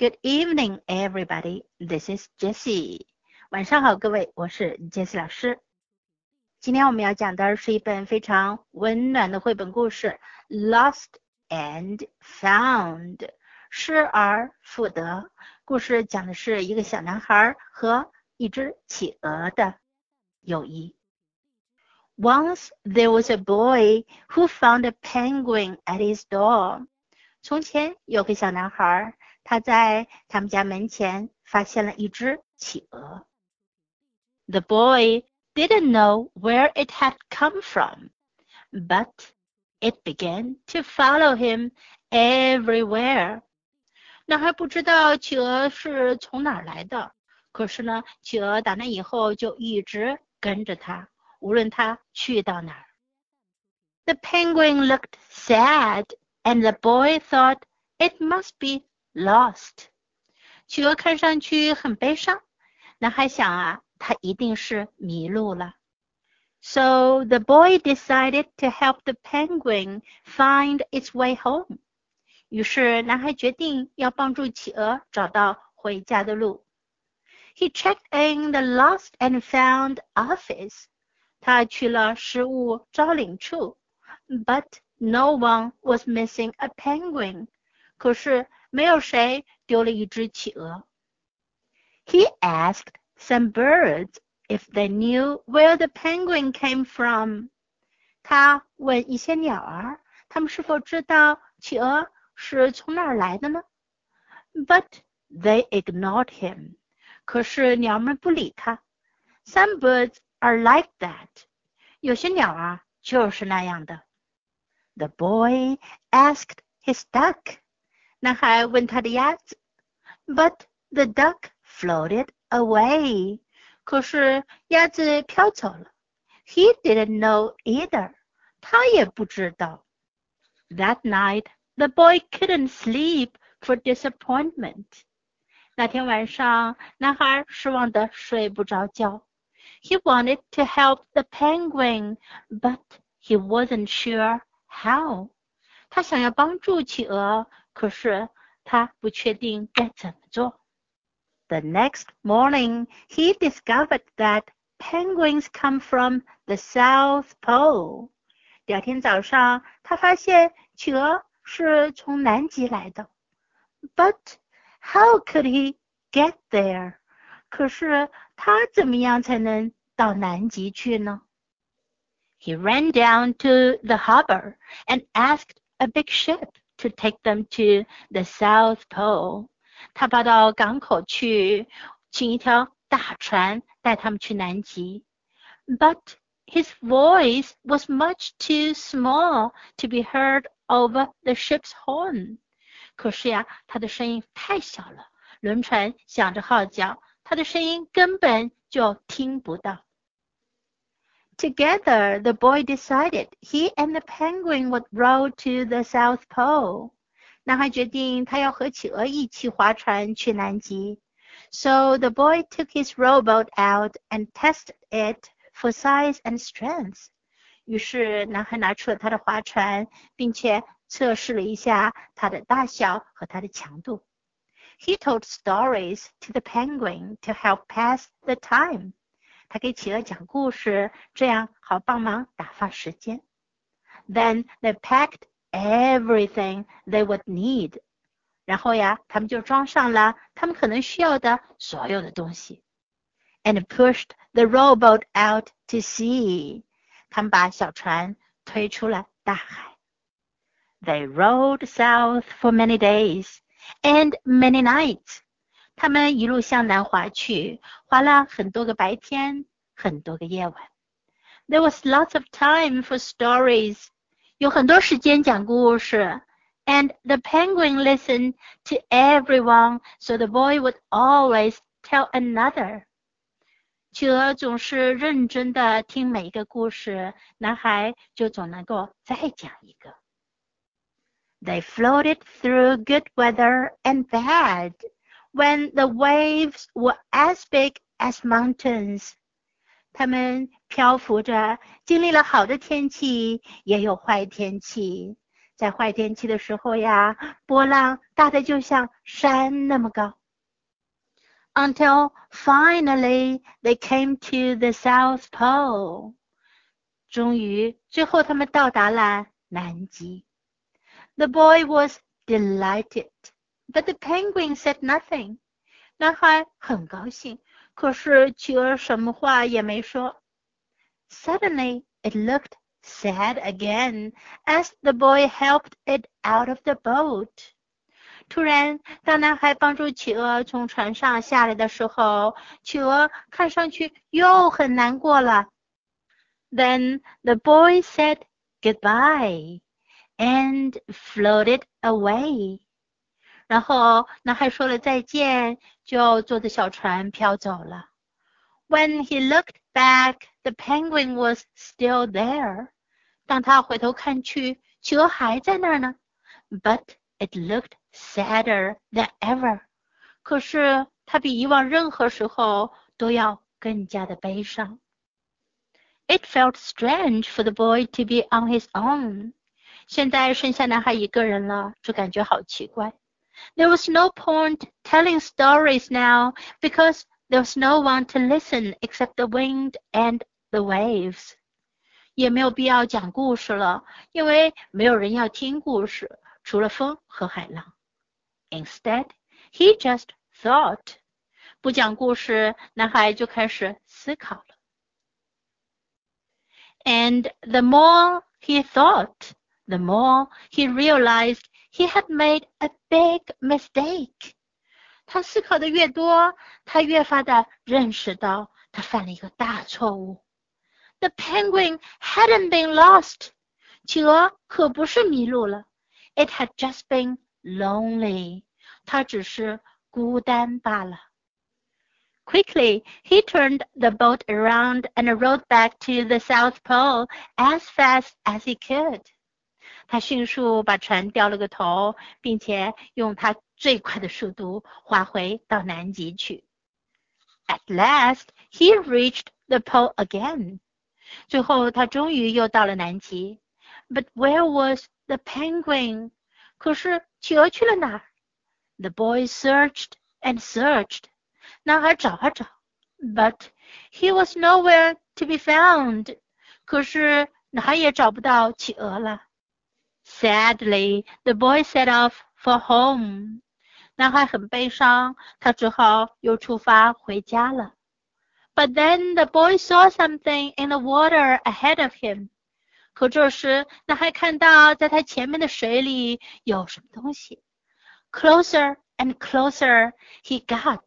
Good evening, everybody. This is Jessie. 晚上好，各位，我是 Jessie 老师。今天我们要讲的是一本非常温暖的绘本故事《Lost and Found》，失而复得。故事讲的是一个小男孩和一只企鹅的友谊。Once there was a boy who found a penguin at his door. 从前有个小男孩， 他在他们家门前发现了一只企鹅。The boy didn't know where it had come from, but it began to follow him everywhere. 男孩不知道企鹅是从哪儿来的，可是呢，企鹅打那以后就一直跟着他。无论他去到哪儿。The penguin looked sad, and the boy thought it must be lost. 企鹅看上去很悲伤，男孩想啊，它一定是迷路了。So the boy decided to help the penguin find its way home. 于是男孩决定要帮助企鹅找到回家的路。He checked in the lost and found office. 他去了失物招领处，but no one was missing a penguin。可是 没有谁丢了一只企鹅。He asked some birds if they knew where the penguin came from。他问一些鸟儿，他们是否知道企鹅是从哪儿来的呢？But they ignored him。可是鸟们不理他。Some birds are like that. 有些鸟啊就是那样的。The boy asked his duck. 男孩问他的鸭子，But the duck floated away. 可是鸭子飘走了。He didn't know either. 他也不知道。That night, the boy couldn't sleep for disappointment. 那天晚上，男孩失望的睡不着觉。he wanted to help the penguin, but he wasn't sure how. 他想要帮助企鹅， 可是他不确定该怎么做。The next morning, he discovered that penguins come from the South Pole. 第二天早上，他发现企鹅是从南极来的。But how could he get there? 可是他怎么样才能到南极去呢？He ran down to the harbor and asked a big ship to take them to the South Pole。他跑到港口去，请一条大船带他们去南极。But his voice was much too small to be heard over the ship's horn。可是呀，他的声音太小了，轮船响着号角。他的声音根本就听不到。 Together, the boy decided he and the penguin would row to the South Pole. 男孩决定他要和企鹅一起划船去南极。So the boy took his rowboat out and tested it for size and strength. 于是男孩拿出了他的划船，并且测试了一下它的大小和它的强度。he told stories to the penguin to help pass the time. 他给企鹅讲故事，这样好帮忙打发时间。Then they packed everything they would need. 然后呀，他们就装上了他们可能需要的所有的东西。And pushed the rowboat out to sea. 他们把小船推出了大海。They rowed south for many days and many nights。他们一路向南划去，划了很多个白天， 很多个夜晚。There was lots of time for stories。有很多时间讲故事。And the penguin listened to everyone, so the boy would always tell another. 企鹅总是认真的听每一个故事，男孩就总能够再讲一个。they floated through good weather and bad, when the waves were as big as mountains. 他们漂浮着，经历了好的天气，也有坏天气。在坏天气的时候呀，波浪大的就像山那么高。Until finally they came to the South Pole。终于，最后他们到达了南极。The boy was delighted, but the penguin said nothing. 男孩很高兴，可是企鹅什么话也没说。Suddenly, it looked sad again as the boy helped it out of the boat. 突然，当男孩帮助企鹅从船上下来的时候，企鹅看上去又很难过了。Then the boy said goodbye and floated away. 然后男孩说了再见，就坐着小船飘走了。When he looked back, the penguin was still there. 当他回头看去，企鹅还在那儿呢。But it looked sadder than ever. 可是它比以往任何时候都要更加的悲伤。It felt strange for the boy to be on his own. 现在剩下男孩一个人了，这感觉好奇怪。there was no point telling stories now because there was no one to listen except the wind and the waves. 也没有必要讲故事了，因为没有人要听故事，除了风和海浪。Instead, he just thought. 不讲故事，男孩就开始思考了。And the more he thought, the more he realized he had made a big mistake. 他思考的越多，他越发的认识到他犯了一个大错误。The penguin hadn't been lost. 企鹅可不是迷路了。It had just been lonely. 它只是孤单罢了。Quickly, he turned the boat around and rowed back to the South Pole as fast as he could. 他迅速把船掉了个头，并且用他最快的速度划回到南极去。At last, he reached the pole again. 最后，他终于又到了南极。But where was the penguin? 可是企鹅去了哪儿？The boy searched and searched. 男孩找啊找，But he was nowhere to be found. 可是哪也找不到企鹅了。 Sadly, the boy set off for home. 男孩很悲伤，他只好又出发回家了。But then the boy saw something in the water ahead of him. 可这时，男孩看到在他前面的水里有什么东西。Closer and closer he got.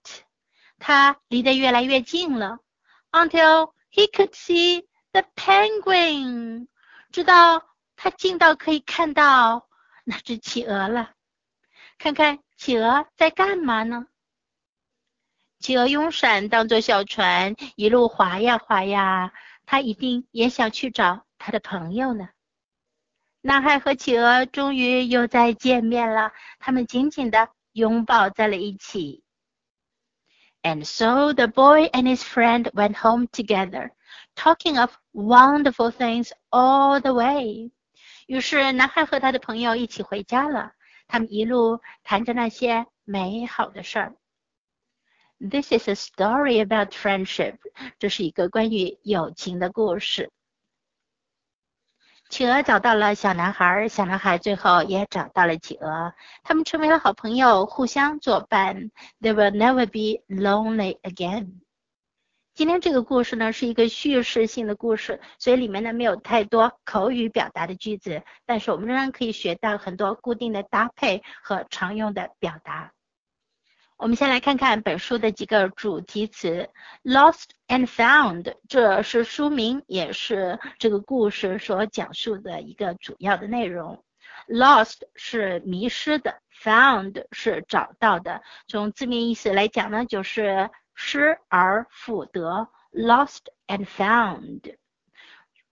他离得越来越近了，until he could see the penguin. 直到 他近到可以看到那只企鹅了，看看企鹅在干嘛呢？企鹅用伞当做小船，一路划呀划呀，它一定也想去找它的朋友呢。男孩和企鹅终于又再见面了，他们紧紧的拥抱在了一起。And so the boy and his friend went home together, talking of wonderful things all the way. 于是，男孩和他的朋友一起回家了。他们一路谈着那些美好的事儿。This is a story about friendship。这是一个关于友情的故事。企鹅找到了小男孩，小男孩最后也找到了企鹅。他们成为了好朋友，互相作伴。They will never be lonely again。今天这个故事呢是一个叙事性的故事，所以里面呢没有太多口语表达的句子，但是我们仍然可以学到很多固定的搭配和常用的表达。我们先来看看本书的几个主题词：lost and found，这是书名，也是这个故事所讲述的一个主要的内容。lost 是迷失的，found 是找到的。从字面意思来讲呢，就是。失而复得，lost and found。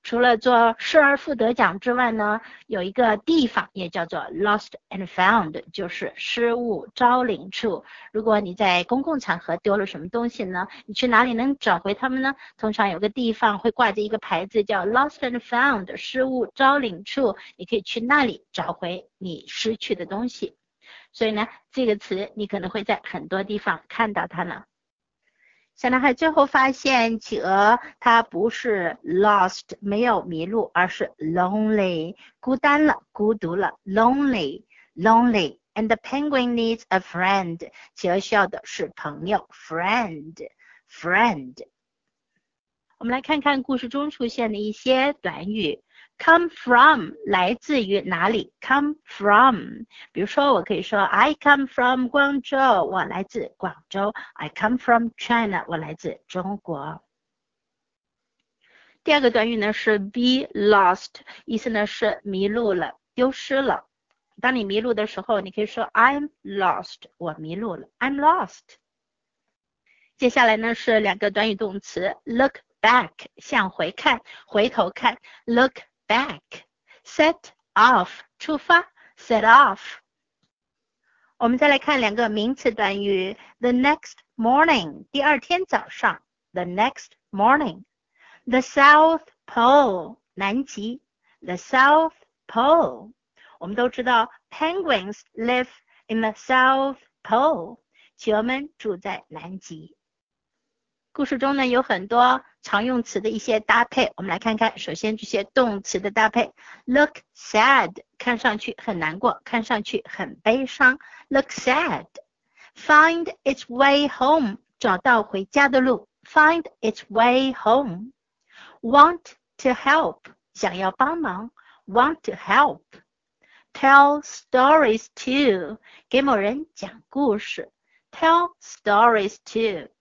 除了做失而复得奖之外呢，有一个地方也叫做 lost and found，就是失物招领处。如果你在公共场合丢了什么东西呢，你去哪里能找回它们呢？通常有个地方会挂着一个牌子叫 lost and found，失物招领处，你可以去那里找回你失去的东西。所以呢，这个词你可能会在很多地方看到它呢。小男孩最后发现企鹅它不是 lost 没有迷路，而是 lonely 孤单了，孤独了，lonely lonely。And the penguin needs a friend，企鹅需要的是朋友，friend friend。我们来看看故事中出现的一些短语。Come from 来自于哪里？Come from，比如说我可以说 I come from 广州，我来自广州。I come from China，我来自中国。第二个短语呢是 be lost，意思呢是迷路了、丢失了。当你迷路的时候，你可以说 I'm lost，我迷路了，I'm lost。接下来呢是两个短语动词，look back 向回看，回头看，look。back, set off 出发，set off。我们再来看两个名词短语，the next morning 第二天早上，the next morning，the South Pole 南极，the South Pole。我们都知道，penguins live in the South Pole，企鹅们住在南极。 故事中呢有很多常用词的一些搭配，我们来看看。首先这些动词的搭配，look sad，看上去很难过，看上去很悲伤。look sad，find its way home，找到回家的路。find its way home，want to help，想要帮忙。want to help，tell stories to，给某人讲故事。tell stories to。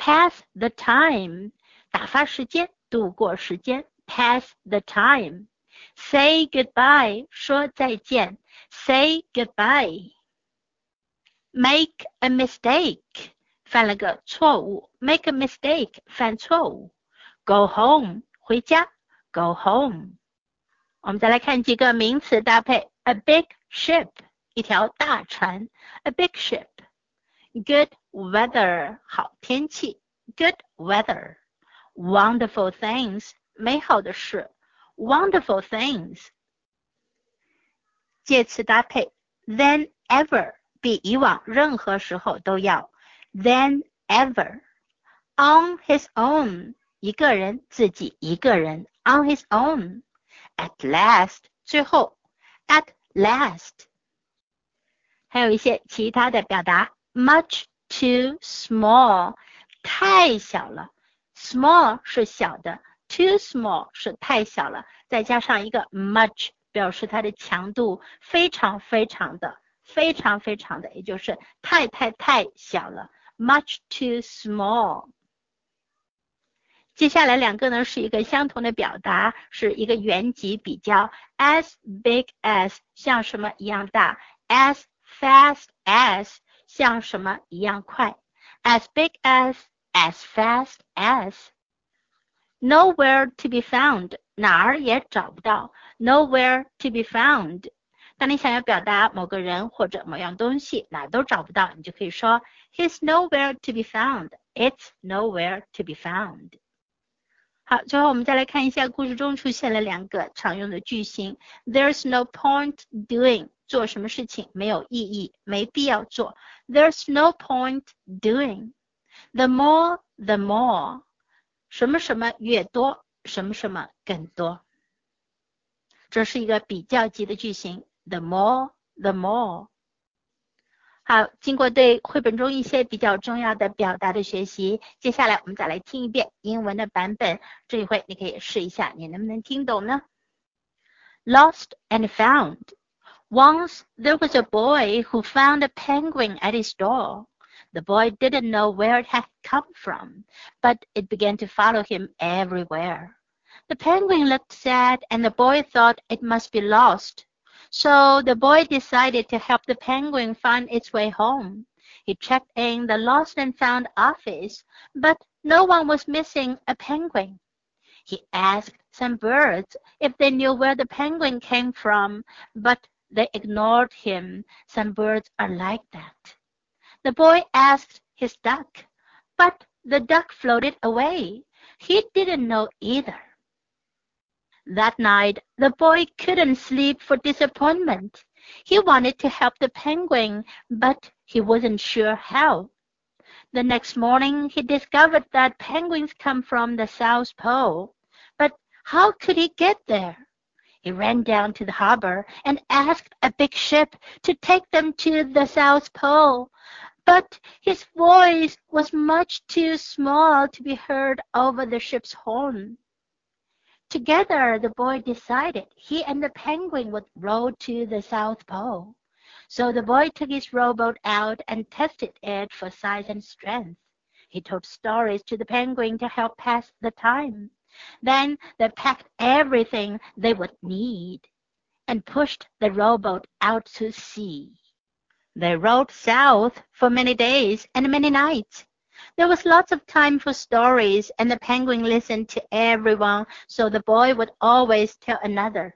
pass the time，打发时间，度过时间。pass the time。say goodbye，说再见。say goodbye。make a mistake，犯了个错误。make a mistake，犯错误。go home，回家。go home。我们再来看几个名词搭配：a big ship，一条大船；a big ship。Good weather，好天气。Good weather。Wonderful things，美好的事。Wonderful things。介词搭配，than ever，比以往任何时候都要。Than ever。On his own，一个人，自己一个人。On his own。At last，最后。At last。还有一些其他的表达。much too small，太小了。small 是小的，too small 是太小了，再加上一个 much，表示它的强度非常非常的，非常非常的，也就是太太太小了。much too small。接下来两个呢是一个相同的表达，是一个原级比较，as big as 像什么一样大，as fast as。像什么一样快？As big as, as fast as. Nowhere to be found，哪儿也找不到。Nowhere to be found。当你想要表达某个人或者某样东西哪儿都找不到，你就可以说 He's nowhere to be found. It's nowhere to be found. 好，最后我们再来看一下故事中出现了两个常用的句型。There's no point doing 做什么事情没有意义，没必要做。There's no point doing. The more, the more. 什么什么越多，什么什么更多。这是一个比较级的句型。The more, the more. 好，经过对绘本中一些比较重要的表达的学习，接下来我们再来听一遍英文的版本。这一回你可以试一下，你能不能听懂呢？Lost and found. Once there was a boy who found a penguin at his door. The boy didn't know where it had come from, but it began to follow him everywhere. The penguin looked sad and the boy thought it must be lost. So the boy decided to help the penguin find its way home. He checked in the lost and found office, but no one was missing a penguin. He asked some birds if they knew where the penguin came from, but they ignored him. Some birds are like that. The boy asked his duck, but the duck floated away. He didn't know either. That night, the boy couldn't sleep for disappointment. He wanted to help the penguin, but he wasn't sure how. The next morning, he discovered that penguins come from the South Pole. But how could he get there? He ran down to the harbor and asked a big ship to take them to the South Pole. But his voice was much too small to be heard over the ship's horn. Together, the boy decided he and the penguin would row to the South Pole. So the boy took his rowboat out and tested it for size and strength. He told stories to the penguin to help pass the time. Then they packed everything they would need and pushed the rowboat out to sea. They rowed south for many days and many nights. There was lots of time for stories, and the penguin listened to everyone, so the boy would always tell another.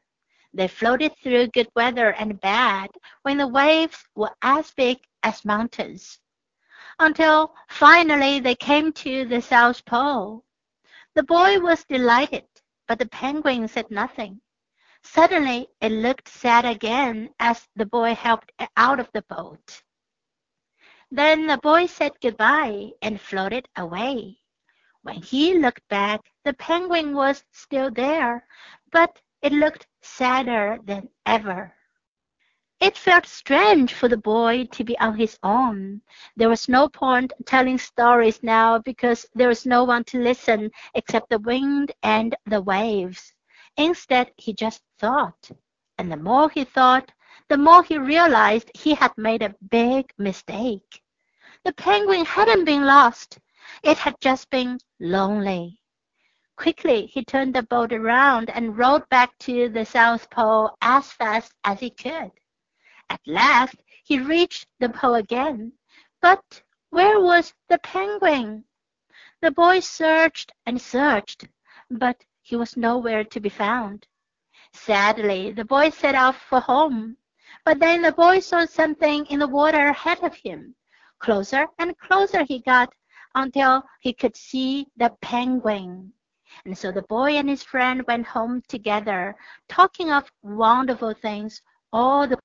They floated through good weather and bad when the waves were as big as mountains, until finally they came to the South Pole. The boy was delighted, but the penguin said nothing. Suddenly it looked sad again as the boy helped out of the boat. Then the boy said goodbye and floated away. When he looked back, the penguin was still there, but it looked sadder than ever. It felt strange for the boy to be on his own. There was no point telling stories now because there was no one to listen except the wind and the waves. Instead, he just thought. And the more he thought, the more he realized he had made a big mistake. The penguin hadn't been lost. It had just been lonely. Quickly, he turned the boat around and rowed back to the South Pole as fast as he could. At last, he reached the pole again. But where was the penguin? The boy searched and searched, but he was nowhere to be found. Sadly, the boy set off for home. But then the boy saw something in the water ahead of him. Closer and closer he got until he could see the penguin. And so the boy and his friend went home together, talking of wonderful things all the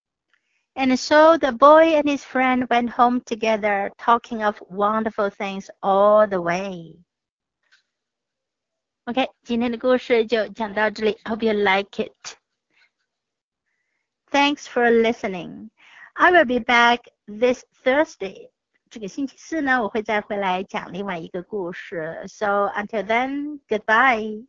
and so the boy and his friend went home together, talking of wonderful things all the way. OK，今天的故事就讲到这里。Hope you like it. Thanks for listening. I will be back this Thursday. 这个星期四呢，我会再回来讲另外一个故事。So until then, goodbye.